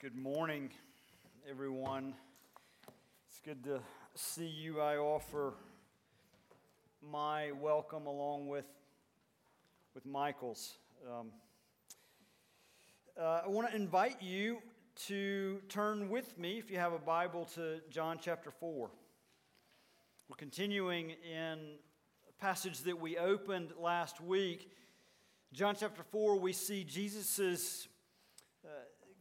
Good morning, everyone. It's good to see you. I offer my welcome along with, with Michael's. Um, uh, I want to invite you to turn with me, if you have a Bible, to John chapter 4. We're continuing in a passage that we opened last week. John chapter 4, we see Jesus' uh,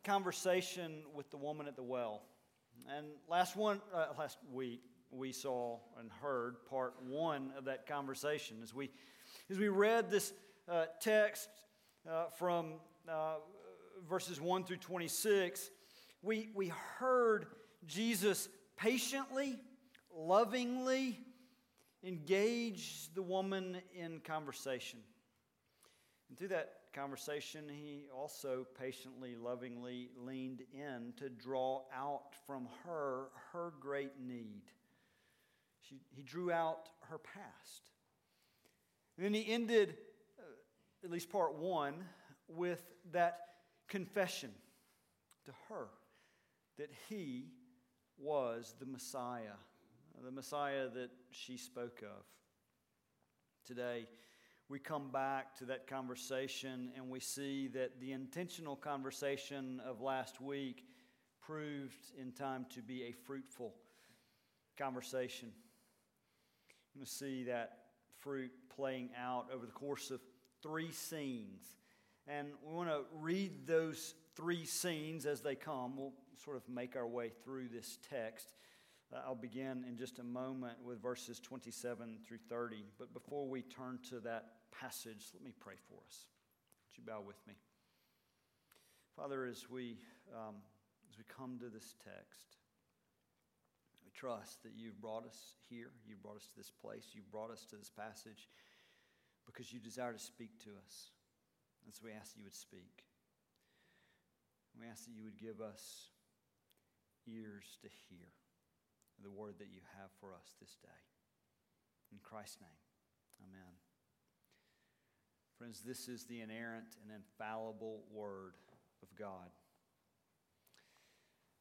conversation with the woman at the well. And last one, uh, last week, we saw and heard part one of that conversation as we, as we read this uh, text uh, from uh, verses 1 through 26. We, we heard Jesus patiently, lovingly engage the woman in conversation. And through that conversation, he also patiently, lovingly leaned in to draw out from her her great need. She, he drew out her past. And then he ended, uh, at least part one, with that confession to her that he was the Messiah, the Messiah that she spoke of. Today, we come back to that conversation and we see that the intentional conversation of last week proved in time to be a fruitful conversation. You're going to see that fruit playing out over the course of three scenes. And we want to read those three scenes as they come. We'll sort of make our way through this text. Uh, I'll begin in just a moment with verses 27 through 30. But before we turn to that passage, let me pray for us. Would you bow with me? Father, as we, um, as we come to this text, we trust that you've brought us here, you've brought us to this place, you've brought us to this passage because you desire to speak to us. And so we ask that you would speak. We ask that you would give us ears to hear the word that you have for us this day. In Christ's name, amen. Friends, this is the inerrant and infallible Word of God.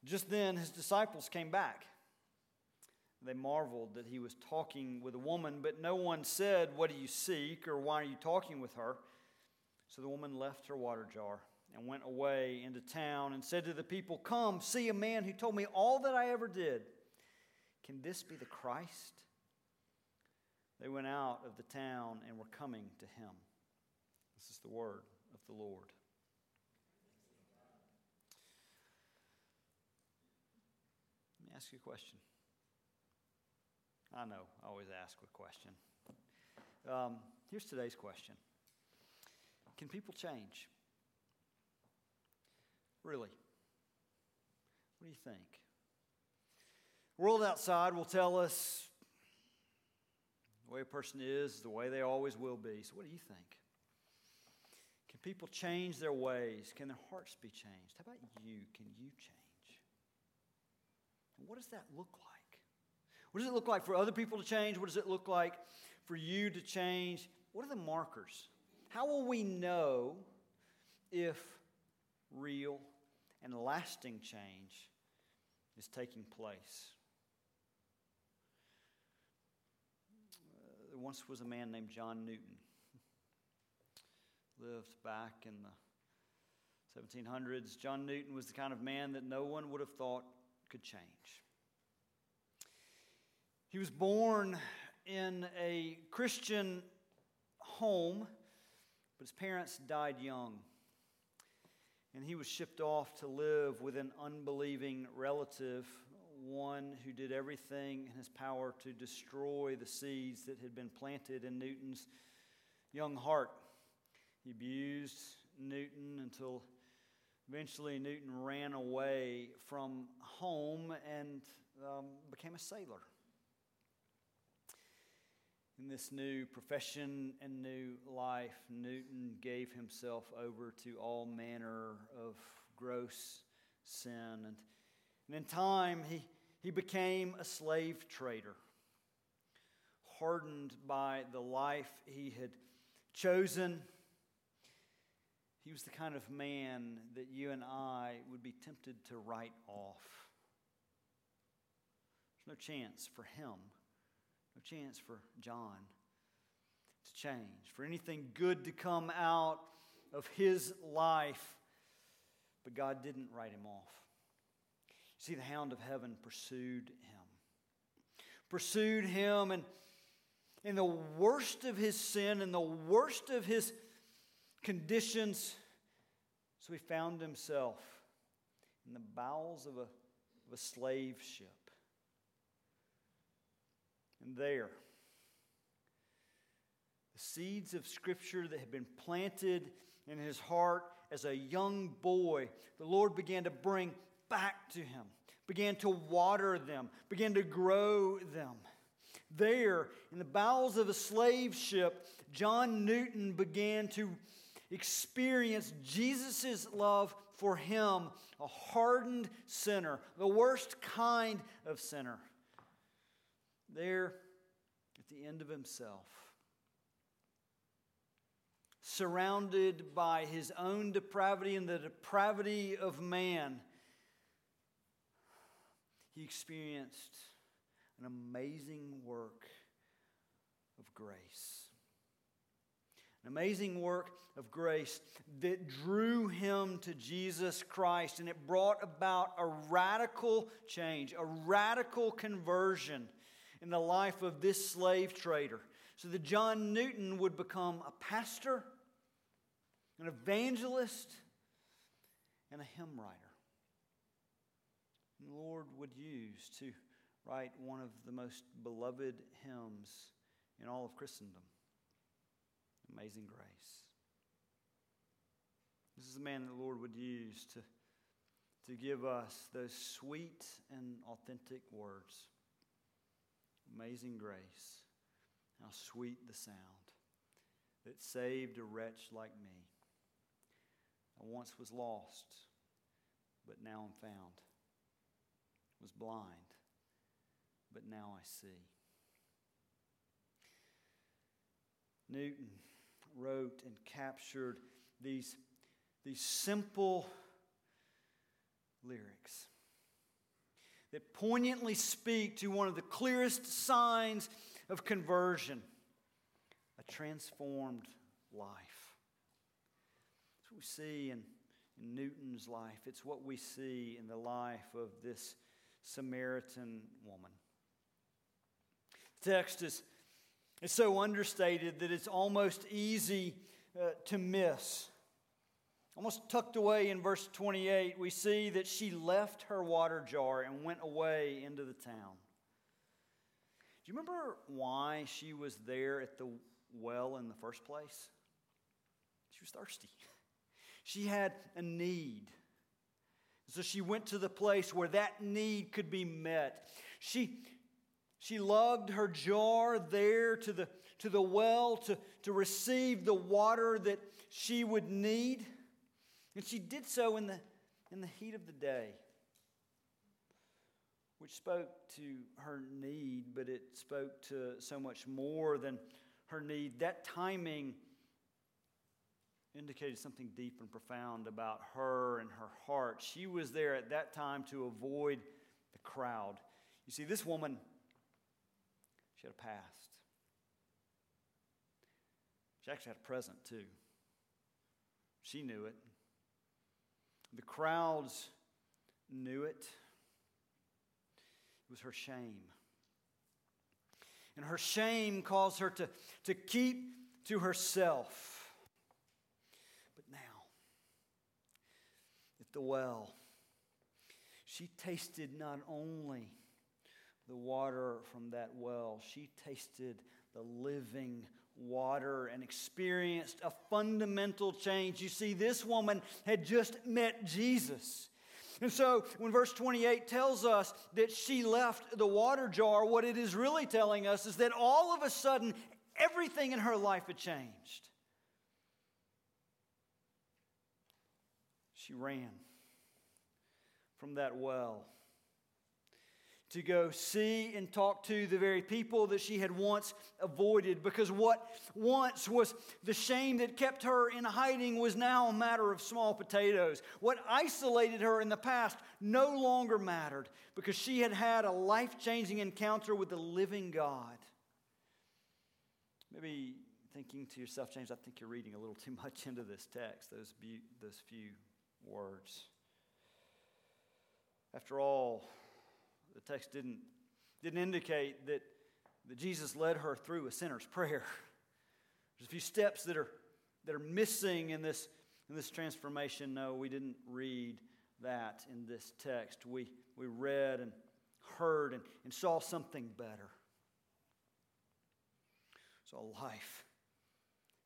Just then, his disciples came back. They marveled that he was talking with a woman, but no one said, What do you seek? or Why are you talking with her? So the woman left her water jar and went away into town and said to the people, Come, see a man who told me all that I ever did. Can this be the Christ? They went out of the town and were coming to him. This is the word of the Lord. Let me ask you a question. I know, I always ask a question. Um, here's today's question Can people change? Really? What do you think? The world outside will tell us the way a person is, the way they always will be. So, what do you think? Can people change their ways? Can their hearts be changed? How about you? Can you change? And what does that look like? What does it look like for other people to change? What does it look like for you to change? What are the markers? How will we know if real and lasting change is taking place? Uh, there once was a man named John Newton lived back in the 1700s. John Newton was the kind of man that no one would have thought could change. He was born in a Christian home, but his parents died young. And he was shipped off to live with an unbelieving relative, one who did everything in his power to destroy the seeds that had been planted in Newton's young heart. He abused Newton until eventually Newton ran away from home and um, became a sailor. In this new profession and new life, Newton gave himself over to all manner of gross sin. And, and in time, he, he became a slave trader, hardened by the life he had chosen he was the kind of man that you and I would be tempted to write off. There's no chance for him, no chance for John to change, for anything good to come out of his life. But God didn't write him off. See, the hound of heaven pursued him. Pursued him, and in the worst of his sin, in the worst of his conditions, so he found himself in the bowels of a, of a slave ship. And there, the seeds of Scripture that had been planted in his heart as a young boy, the Lord began to bring back to him, began to water them, began to grow them. There, in the bowels of a slave ship, John Newton began to experience Jesus' love for him, a hardened sinner, the worst kind of sinner. There, at the end of himself, surrounded by his own depravity and the depravity of man, he experienced an amazing work of grace. Amazing work of grace that drew him to Jesus Christ and it brought about a radical change, a radical conversion in the life of this slave trader. So that John Newton would become a pastor, an evangelist, and a hymn writer. And the Lord would use to write one of the most beloved hymns in all of Christendom Amazing Grace. This is the man the Lord would use to, to give us those sweet and authentic words. Amazing grace. How sweet the sound that saved a wretch like me. I once was lost, but now I'm found. Was blind, but now I see. Newton wrote and captured these, these simple lyrics that poignantly speak to one of the clearest signs of conversion a transformed life. That's what we see in, in Newton's life, it's what we see in the life of this Samaritan woman. The text is, is so understated that it's almost easy uh, to miss. Almost tucked away in verse 28, we see that she left her water jar and went away into the town. Do you remember why she was there at the well in the first place? She was thirsty. She had a need. So she went to the place where that need could be met. She, she lugged her jar there to the, to the well to, to receive the water that she would need. And she did so in the, in the heat of the day, which spoke to her need, but it spoke to so much more than her need. That timing indicated something deep and profound about her and her heart. She was there at that time to avoid the crowd. You see, this woman, she had a past. She actually had a present, too. She knew it. The crowds knew it. It was her shame. And her shame caused her to, to keep to herself. But now, at the well, she tasted not only the water from that well, she tasted the living water and experienced a fundamental change. You see, this woman had just met Jesus. And so, when verse 28 tells us that she left the water jar, what it is really telling us is that all of a sudden, everything in her life had changed. She ran from that well to go see and talk to the very people that she had once avoided because what once was the shame that kept her in hiding was now a matter of small potatoes. What isolated her in the past no longer mattered because she had had a life changing encounter with the living God. Maybe thinking to yourself, James, I think you're reading a little too much into this text, those, be- those few words. After all, the text didn't, didn't indicate that, that Jesus led her through a sinner's prayer. There's a few steps that are, that are missing in this, in this transformation. No, we didn't read that in this text. We, we read and heard and, and saw something better. So a life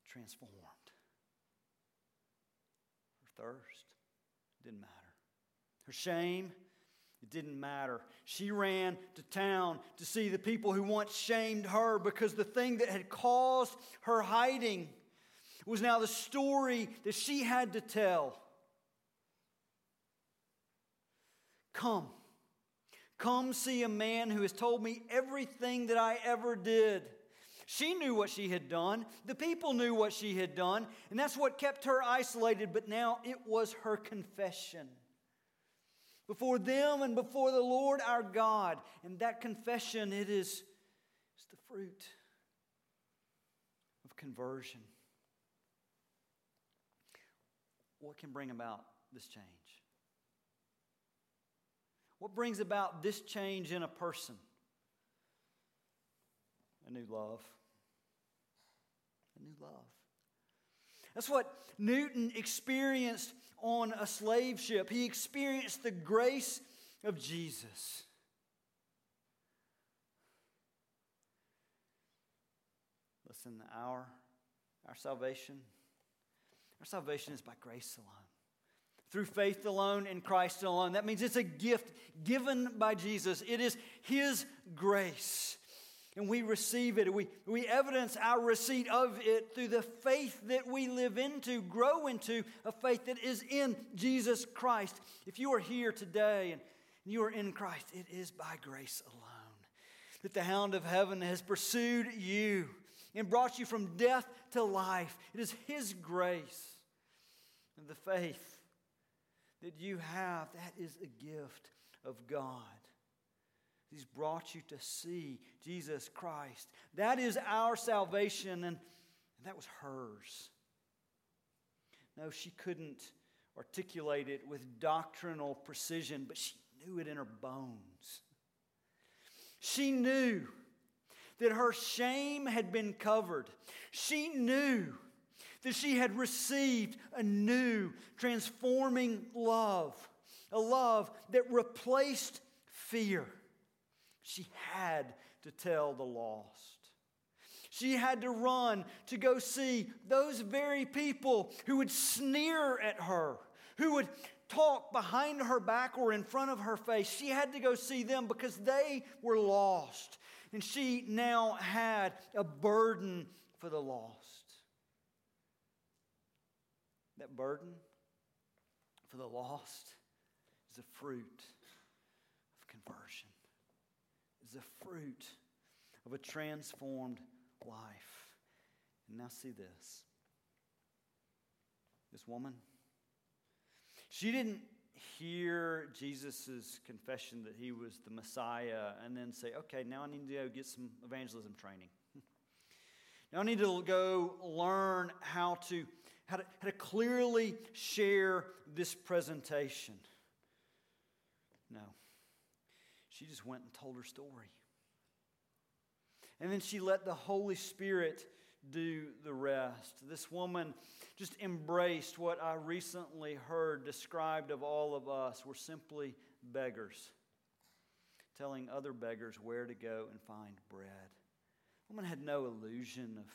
transformed. Her thirst didn't matter. Her shame it didn't matter. She ran to town to see the people who once shamed her because the thing that had caused her hiding was now the story that she had to tell. Come. Come see a man who has told me everything that I ever did. She knew what she had done. The people knew what she had done. And that's what kept her isolated. But now it was her confession before them and before the Lord our God. And that confession, it is, is the fruit of conversion. What can bring about this change? What brings about this change in a person? A new love. A new love. That's what Newton experienced on a slave ship. He experienced the grace of Jesus. Listen, our, our salvation, our salvation is by grace alone. Through faith alone in Christ alone. That means it's a gift given by Jesus. It is His grace and we receive it. We, we evidence our receipt of it through the faith that we live into, grow into, a faith that is in Jesus Christ. If you are here today and you are in Christ, it is by grace alone that the hound of heaven has pursued you and brought you from death to life. It is His grace and the faith that you have. That is a gift of God. He's brought you to see Jesus Christ. That is our salvation, and, that was hers. No, she couldn't articulate it with doctrinal precision, but she knew it in her bones. She knew that her shame had been covered. She knew that she had received a new, transforming love, a love that replaced fear. She had to tell the lost. She had to run to go see those very people who would sneer at her, who would talk behind her back or in front of her face. She had to go see them because they were lost. And she now had a burden for the lost. That burden for the lost is a fruit of conversion a fruit of a transformed life. And now see this. This woman, she didn't hear Jesus' confession that he was the Messiah and then say, okay, now I need to go get some evangelism training. now I need to go learn how to, how to, how to clearly share this presentation. No. She just went and told her story. And then she let the Holy Spirit do the rest. This woman just embraced what I recently heard described of all of us. We're simply beggars, telling other beggars where to go and find bread. The woman had no illusion of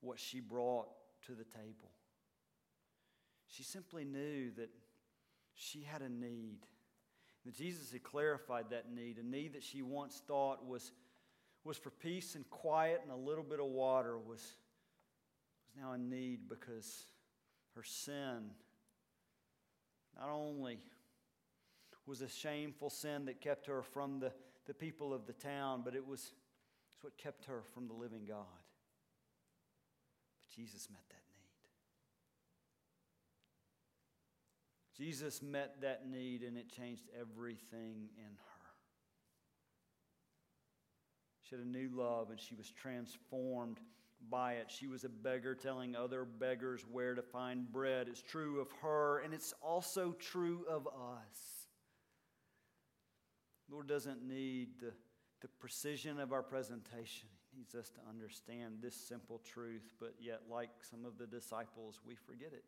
what she brought to the table. She simply knew that she had a need Jesus had clarified that need, a need that she once thought was, was for peace and quiet and a little bit of water was, was now a need because her sin not only was a shameful sin that kept her from the, the people of the town, but it was it's what kept her from the living God. But Jesus met that need. Jesus met that need, and it changed everything in her. She had a new love, and she was transformed by it. She was a beggar telling other beggars where to find bread. It's true of her, and it's also true of us. Lord doesn't need the, the precision of our presentation. He needs us to understand this simple truth, but yet, like some of the disciples, we forget it.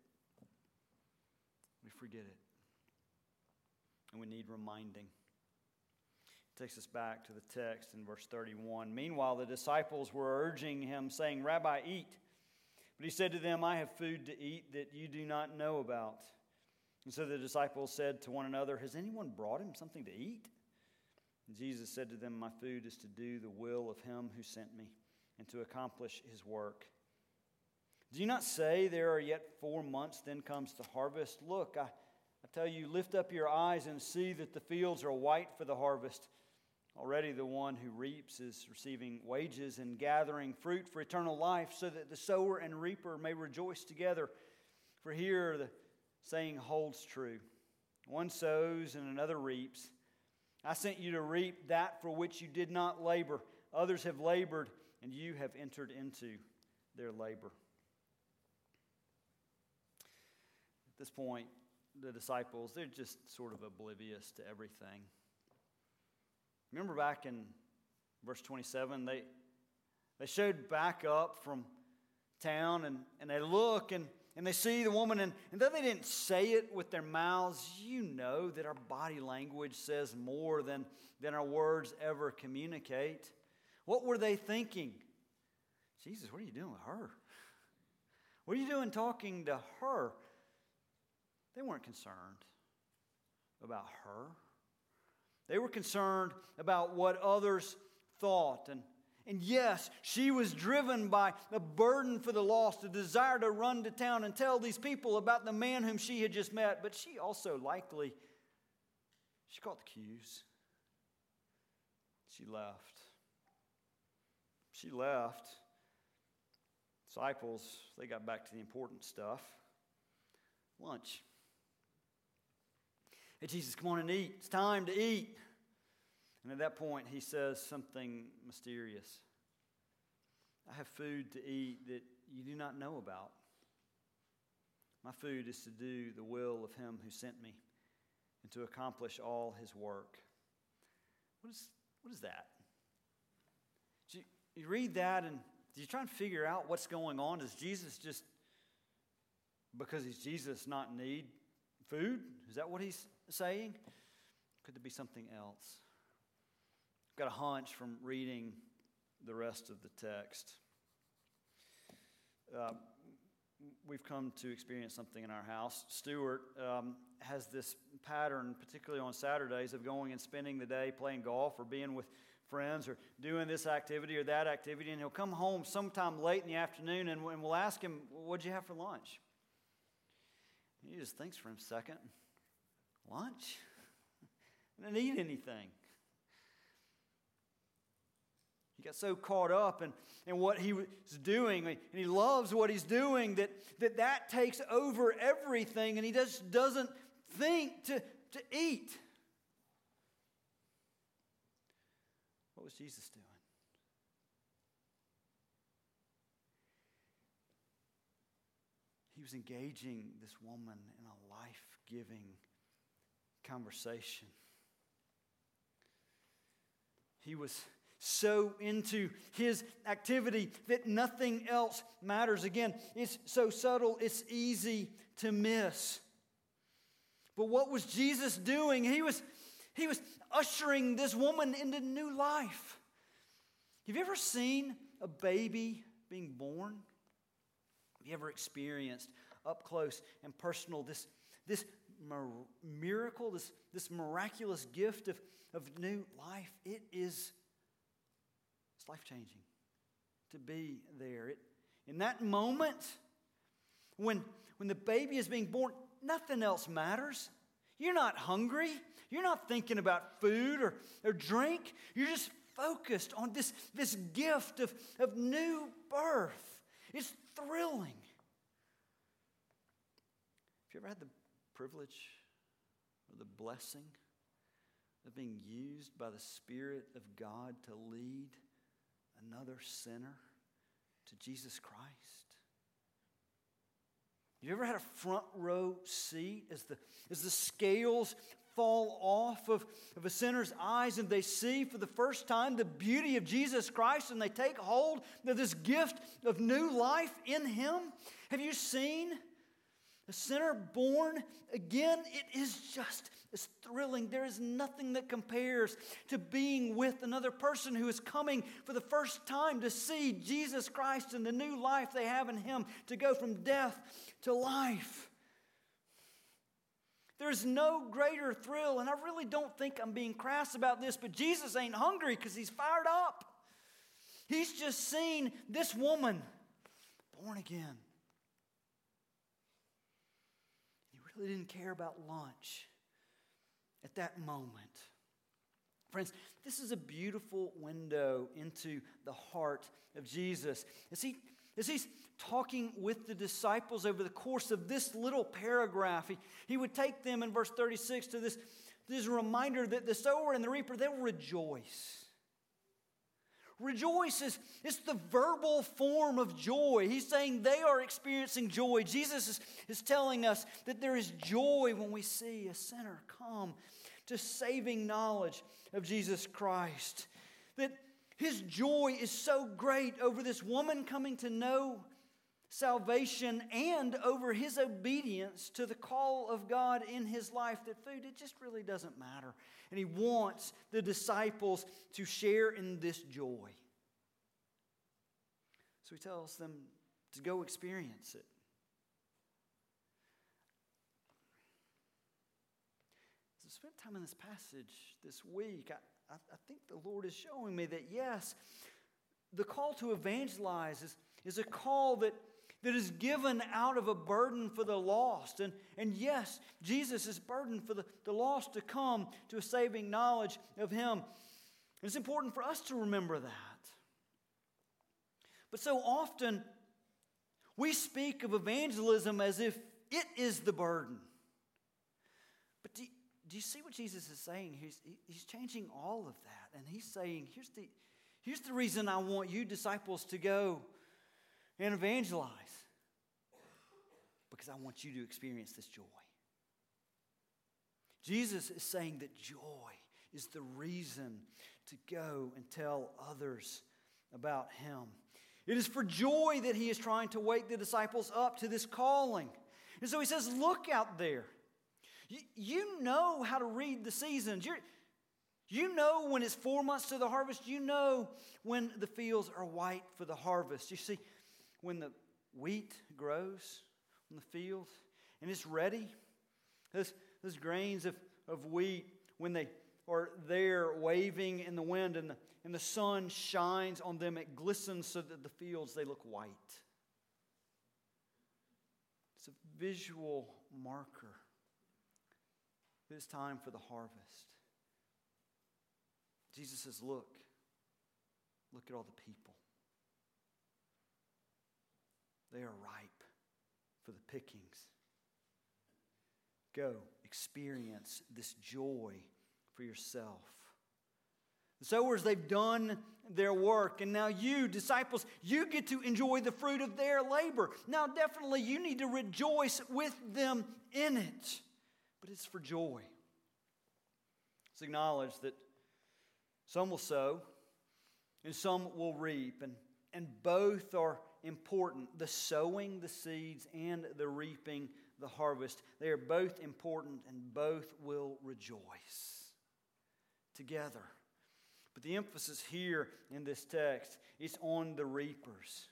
We forget it. And we need reminding It takes us back to the text in verse 31. Meanwhile, the disciples were urging him, saying, Rabbi, eat. But he said to them, I have food to eat that you do not know about. And so the disciples said to one another, Has anyone brought him something to eat? And Jesus said to them, My food is to do the will of him who sent me and to accomplish his work. Do you not say there are yet four months, then comes the harvest? Look, I, I tell you, lift up your eyes and see that the fields are white for the harvest. Already the one who reaps is receiving wages and gathering fruit for eternal life, so that the sower and reaper may rejoice together. For here the saying holds true one sows and another reaps. I sent you to reap that for which you did not labor. Others have labored, and you have entered into their labor. At this point, the disciples, they're just sort of oblivious to everything. Remember back in verse 27, they, they showed back up from town and, and they look and, and they see the woman, and, and though they didn't say it with their mouths, you know that our body language says more than, than our words ever communicate. What were they thinking? Jesus, what are you doing with her? What are you doing talking to her? They weren't concerned about her. They were concerned about what others thought. And, and yes, she was driven by a burden for the lost, a desire to run to town and tell these people about the man whom she had just met. But she also likely, she caught the cues. She left. She left. Disciples, they got back to the important stuff lunch. Hey, Jesus, come on and eat. It's time to eat. And at that point, he says something mysterious I have food to eat that you do not know about. My food is to do the will of him who sent me and to accomplish all his work. What is, what is that? You, you read that and you try and figure out what's going on? Does Jesus just, because he's Jesus, not need food? Is that what he's saying? Could there be something else? I've got a hunch from reading the rest of the text. Uh, we've come to experience something in our house. Stuart um, has this pattern, particularly on Saturdays, of going and spending the day playing golf or being with friends or doing this activity or that activity. And he'll come home sometime late in the afternoon and, we'll ask him, What'd you have for lunch? He just thinks for a second lunch? I didn't eat anything. He got so caught up in, in what he was doing, and he loves what he's doing, that that, that takes over everything, and he just doesn't think to, to eat. What was Jesus doing? He was engaging this woman in a life giving conversation. He was so into his activity that nothing else matters. Again, it's so subtle, it's easy to miss. But what was Jesus doing? He was, he was ushering this woman into new life. Have you ever seen a baby being born? Have you ever experienced up close and personal this, this miracle, this, this miraculous gift of, of new life? It is it's life changing to be there. It, in that moment, when, when the baby is being born, nothing else matters. You're not hungry. You're not thinking about food or, or drink. You're just focused on this, this gift of, of new birth. It's thrilling. Have you ever had the privilege or the blessing of being used by the Spirit of God to lead another sinner to Jesus Christ? You ever had a front row seat as the, as the scales fall off of, of a sinner's eyes and they see for the first time the beauty of Jesus Christ and they take hold of this gift of new life in Him? Have you seen a sinner born again? It is just is thrilling. There is nothing that compares to being with another person who is coming for the first time to see Jesus Christ and the new life they have in Him, to go from death to life. There's no greater thrill, and I really don't think I'm being crass about this, but Jesus ain't hungry because He's fired up. He's just seen this woman born again. He really didn't care about lunch at that moment. Friends, this is a beautiful window into the heart of Jesus. As, he, as he's talking with the disciples over the course of this little paragraph, he, he would take them in verse 36 to this, this reminder that the sower and the reaper, they'll rejoice. Rejoice is it's the verbal form of joy. He's saying they are experiencing joy. Jesus is, is telling us that there is joy when we see a sinner come to saving knowledge of Jesus Christ. That his joy is so great over this woman coming to know salvation and over his obedience to the call of God in his life that food, it just really doesn't matter. And he wants the disciples to share in this joy. So he tells them to go experience it. As I spent time in this passage this week, I, I, I think the Lord is showing me that yes, the call to evangelize is, is a call that that is given out of a burden for the lost. And, and yes, Jesus is burdened for the, the lost to come to a saving knowledge of Him. It's important for us to remember that. But so often, we speak of evangelism as if it is the burden. But do, do you see what Jesus is saying? He's, he's changing all of that. And he's saying, here's the, here's the reason I want you disciples to go and evangelize because I want you to experience this joy. Jesus is saying that joy is the reason to go and tell others about Him. It is for joy that He is trying to wake the disciples up to this calling. And so He says, Look out there. You, know how to read the seasons. You're, you know when it's four months to the harvest. You know when the fields are white for the harvest. You see, when the wheat grows in the field and it's ready, those, those grains of, of wheat, when they are there waving in the wind and the, and the sun shines on them, it glistens so that the fields, they look white. It's a visual marker it's time for the harvest. Jesus says, Look, look at all the people. They are ripe for the pickings. Go, experience this joy for yourself. The sowers, they've done their work. And now, you, disciples, you get to enjoy the fruit of their labor. Now, definitely, you need to rejoice with them in it, but it's for joy. It's acknowledged that some will sow and some will reap, and, and both are important the sowing the seeds and the reaping the harvest. They are both important and both will rejoice together. But the emphasis here in this text is on the reapers.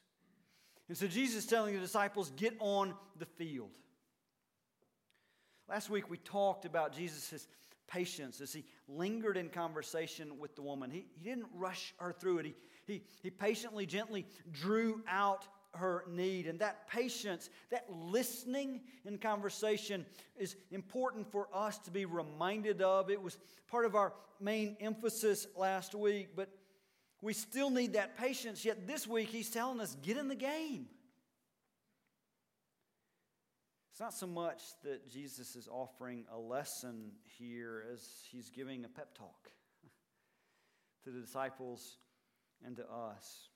And so Jesus is telling the disciples, get on the field. Last week we talked about Jesus' patience as he lingered in conversation with the woman. He, he didn't rush her through it, he, he, he patiently, gently drew out her need. And that patience, that listening in conversation is important for us to be reminded of. It was part of our main emphasis last week, but we still need that patience. Yet this week, he's telling us get in the game. It's not so much that Jesus is offering a lesson here as he's giving a pep talk to the disciples and to us.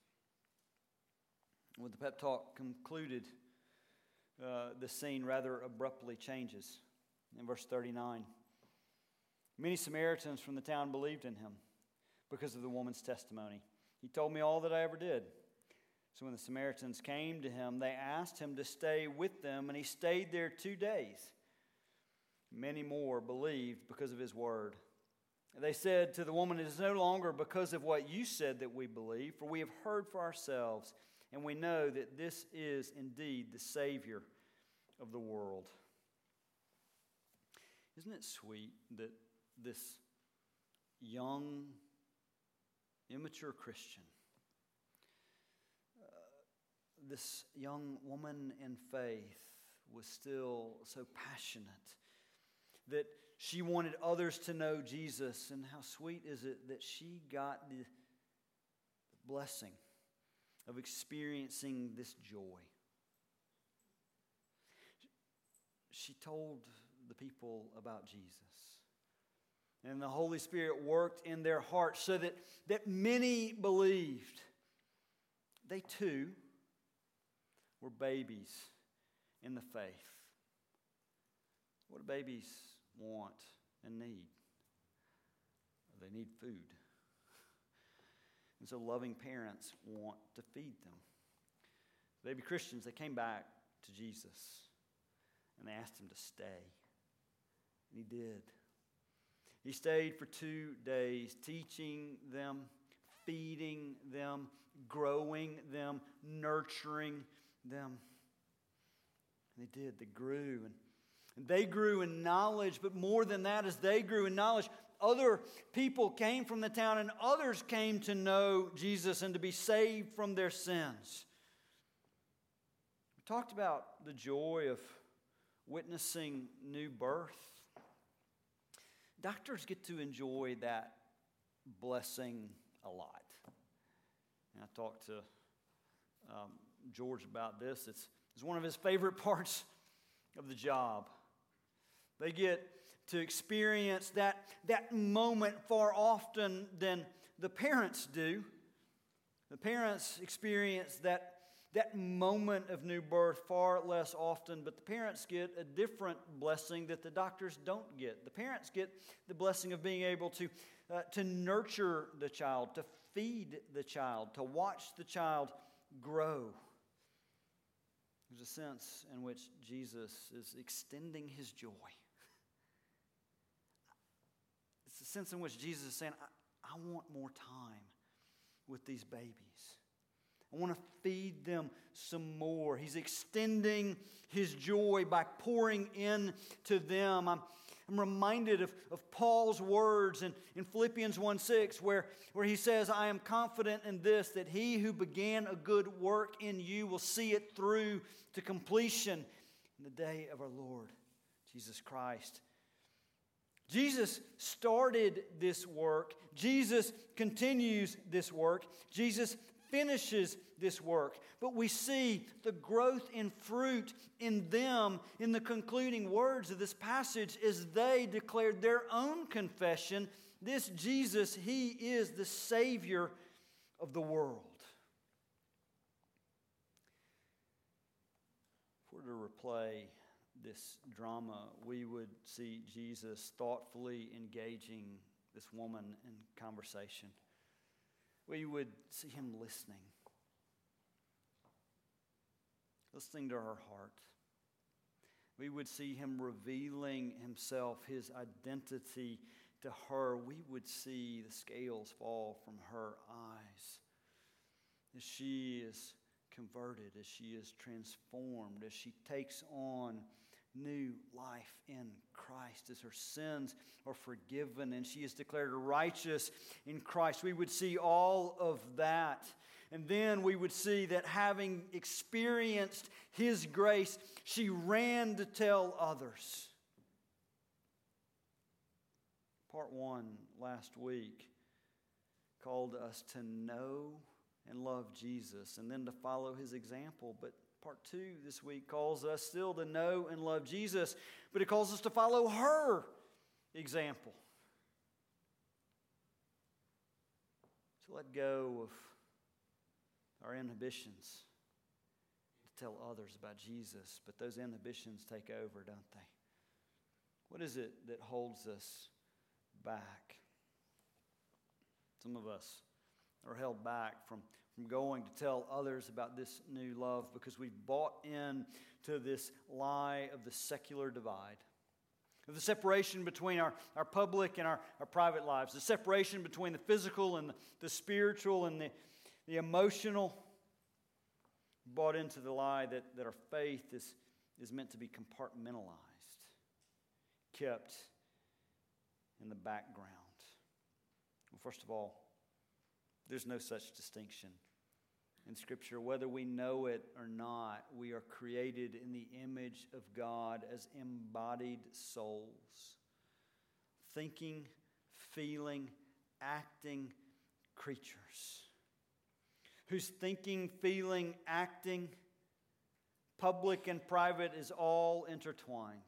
When the pep talk concluded, uh, the scene rather abruptly changes. In verse 39, many Samaritans from the town believed in him because of the woman's testimony. He told me all that I ever did. So when the Samaritans came to him, they asked him to stay with them, and he stayed there two days. Many more believed because of his word. They said to the woman, It is no longer because of what you said that we believe, for we have heard for ourselves, and we know that this is indeed the Savior of the world. Isn't it sweet that this young, immature Christian, uh, this young woman in faith, was still so passionate that she wanted others to know Jesus. And how sweet is it that she got the blessing of experiencing this joy? She told the people about Jesus. And the Holy Spirit worked in their hearts so that, that many believed. They too were babies in the faith. What do babies want and need. They need food. And so loving parents want to feed them. Baby Christians, they came back to Jesus and they asked him to stay. And he did. He stayed for two days, teaching them, feeding them, growing them, nurturing them. And they did. They grew and they grew in knowledge, but more than that, as they grew in knowledge, other people came from the town and others came to know Jesus and to be saved from their sins. We talked about the joy of witnessing new birth. Doctors get to enjoy that blessing a lot. And I talked to um, George about this. It's, it's one of his favorite parts of the job. They get to experience that, that moment far often than the parents do. The parents experience that, that moment of new birth far less often, but the parents get a different blessing that the doctors don't get. The parents get the blessing of being able to, uh, to nurture the child, to feed the child, to watch the child grow. There's a sense in which Jesus is extending his joy It's a sense in which Jesus is saying, I, I want more time with these babies. I want to feed them some more. He's extending his joy by pouring in to them. I'm, I'm reminded of, of Paul's words in, in Philippians 1 6, where, where he says, I am confident in this, that he who began a good work in you will see it through to completion in the day of our Lord Jesus Christ. Jesus started this work. Jesus continues this work. Jesus finishes this work. But we see the growth in fruit in them in the concluding words of this passage as they declared their own confession this Jesus, He is the Savior of the world. If we're to replay this drama, we would see Jesus thoughtfully engaging this woman in conversation. We would see him listening, listening to her heart. We would see him revealing himself, his identity to her. We would see the scales fall from her eyes as she is converted, as she is transformed, as she takes on new life in Christ as her sins are forgiven and she is declared righteous in Christ. We would see all of that And then we would see that having experienced His grace, she ran to tell others. Part one last week called us to know and love Jesus and then to follow His example. But part two this week calls us still to know and love Jesus, but it calls us to follow her example. To let go of our inhibitions to tell others about Jesus, but those inhibitions take over, don't they? What is it that holds us back? Some of us are held back from, from going to tell others about this new love because we've bought in to this lie of the secular divide of the separation between our, our public and our, our private lives, the separation between the physical and the, the spiritual and the, the emotional, bought into the lie that, that our faith is, is meant to be compartmentalized, kept in the background. Well, first of all, there's no such distinction in Scripture. Whether we know it or not, we are created in the image of God as embodied souls, thinking, feeling, acting creatures whose thinking, feeling, acting, public and private is all intertwined.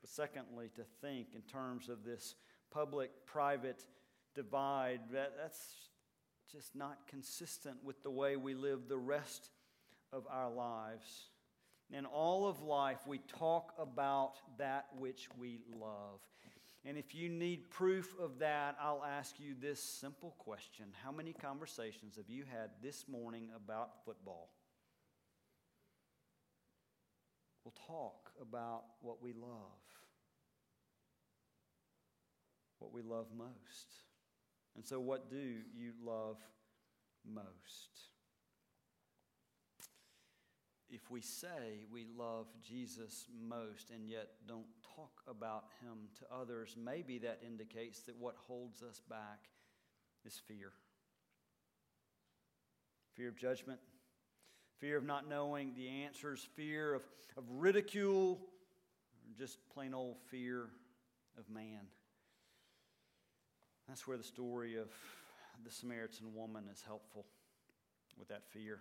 But secondly, to think in terms of this public private divide, that, that's just not consistent with the way we live the rest of our lives. In all of life, we talk about that which we love. And if you need proof of that, I'll ask you this simple question How many conversations have you had this morning about football? We'll talk about what we love, what we love most. And so, what do you love most? if we say we love Jesus most and yet don't talk about him to others, maybe that indicates that what holds us back is fear. Fear of judgment, fear of not knowing the answers, fear of, of ridicule, just plain old fear of man. That's where the story of the Samaritan woman is helpful with that fear.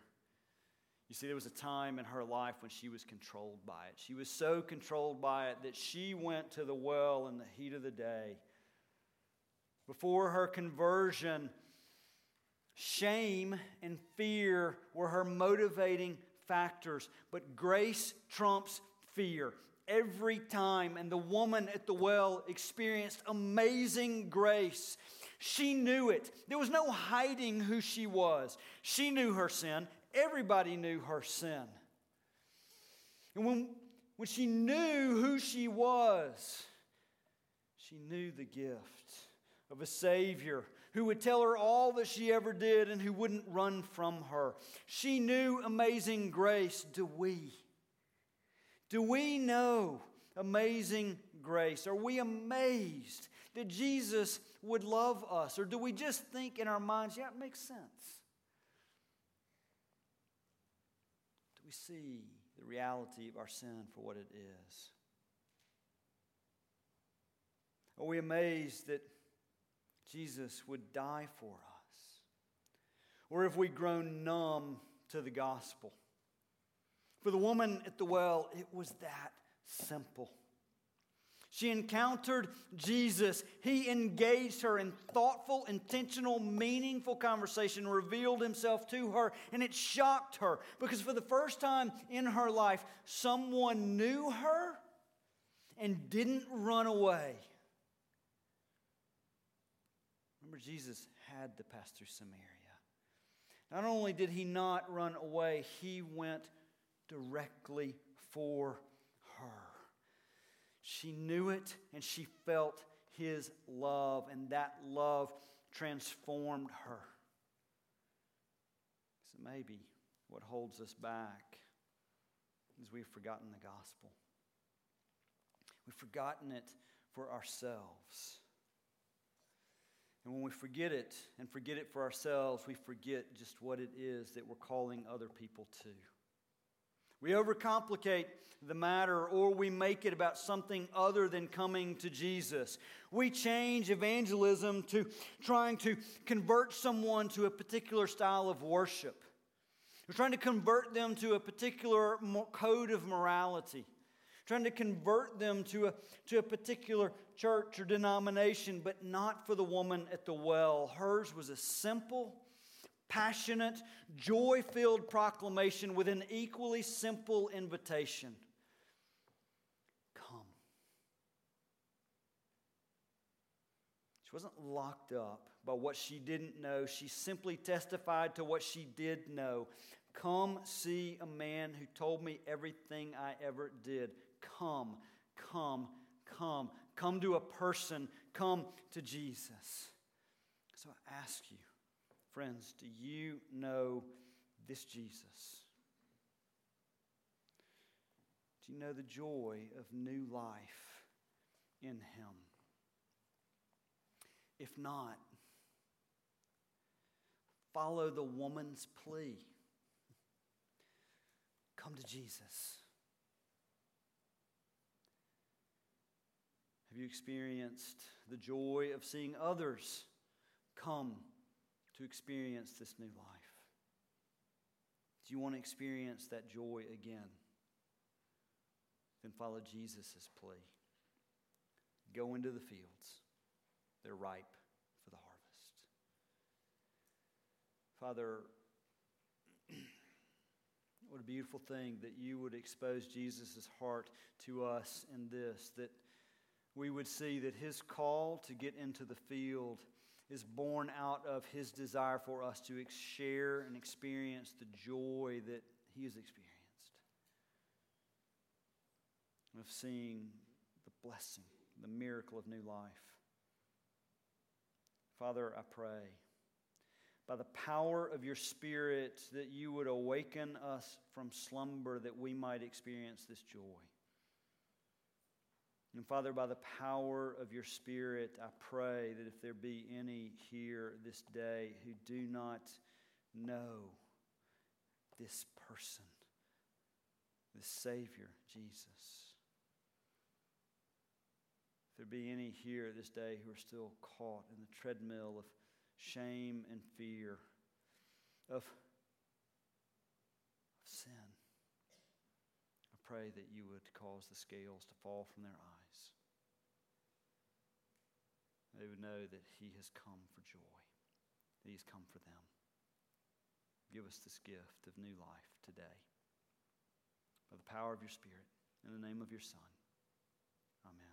You see, there was a time in her life when she was controlled by it. She was so controlled by it that she went to the well in the heat of the day. Before her conversion, shame and fear were her motivating factors, but grace trumps fear every time. And the woman at the well experienced amazing grace. She knew it. There was no hiding who she was. She knew her sin. Everybody knew her sin. And when, when she knew who she was, she knew the gift of a Savior who would tell her all that she ever did and who wouldn't run from her. She knew amazing grace. Do we? Do we know amazing grace? Are we amazed that Jesus would love us? Or do we just think in our minds, yeah, it makes sense? Do we see the reality of our sin for what it is? Are we amazed that Jesus would die for us? Or have we grown numb to the gospel? For the woman at the well, it was that simple. She encountered Jesus. He engaged her in thoughtful, intentional, meaningful conversation, revealed himself to her, and it shocked her because for the first time in her life, someone knew her and didn't run away. Remember, Jesus had to pass through Samaria. Not only did he not run away, he went directly for her. She knew it and she felt his love, and that love transformed her. So maybe what holds us back is we've forgotten the gospel. We've forgotten it for ourselves. And when we forget it and forget it for ourselves, we forget just what it is that we're calling other people to. We overcomplicate the matter or we make it about something other than coming to Jesus. We change evangelism to trying to convert someone to a particular style of worship. We're trying to convert them to a particular code of morality, trying to convert them to a, to a particular church or denomination, but not for the woman at the well. Hers was a simple, passionate, joy filled proclamation with an equally simple invitation Come. She wasn't locked up by what she didn't know. She simply testified to what she did know. Come see a man who told me everything I ever did. Come, come, come. Come to a person. Come to Jesus. So I ask you, friends, do you know this Jesus? Do you know the joy of new life in Him? If not, follow the woman's plea. Come to Jesus. Have you experienced the joy of seeing others come experience this new life? Do you want to experience that joy again? Then follow Jesus' plea. Go into the fields, they're ripe for the harvest. Father, what a beautiful thing that you would expose Jesus' heart to us in this, that we would see that his call to get into the field is born out of his desire for us to share and experience the joy that he has experienced of seeing the blessing, the miracle of new life. Father, I pray by the power of your Spirit that you would awaken us from slumber that we might experience this joy. And Father, by the power of your Spirit, I pray that if there be any here this day who do not know this person, this Savior, Jesus, if there be any here this day who are still caught in the treadmill of shame and fear, of, of sin, I pray that you would cause the scales to fall from their eyes. They would know that He has come for joy, that He's come for them. Give us this gift of new life today. By the power of your Spirit, in the name of your Son. Amen.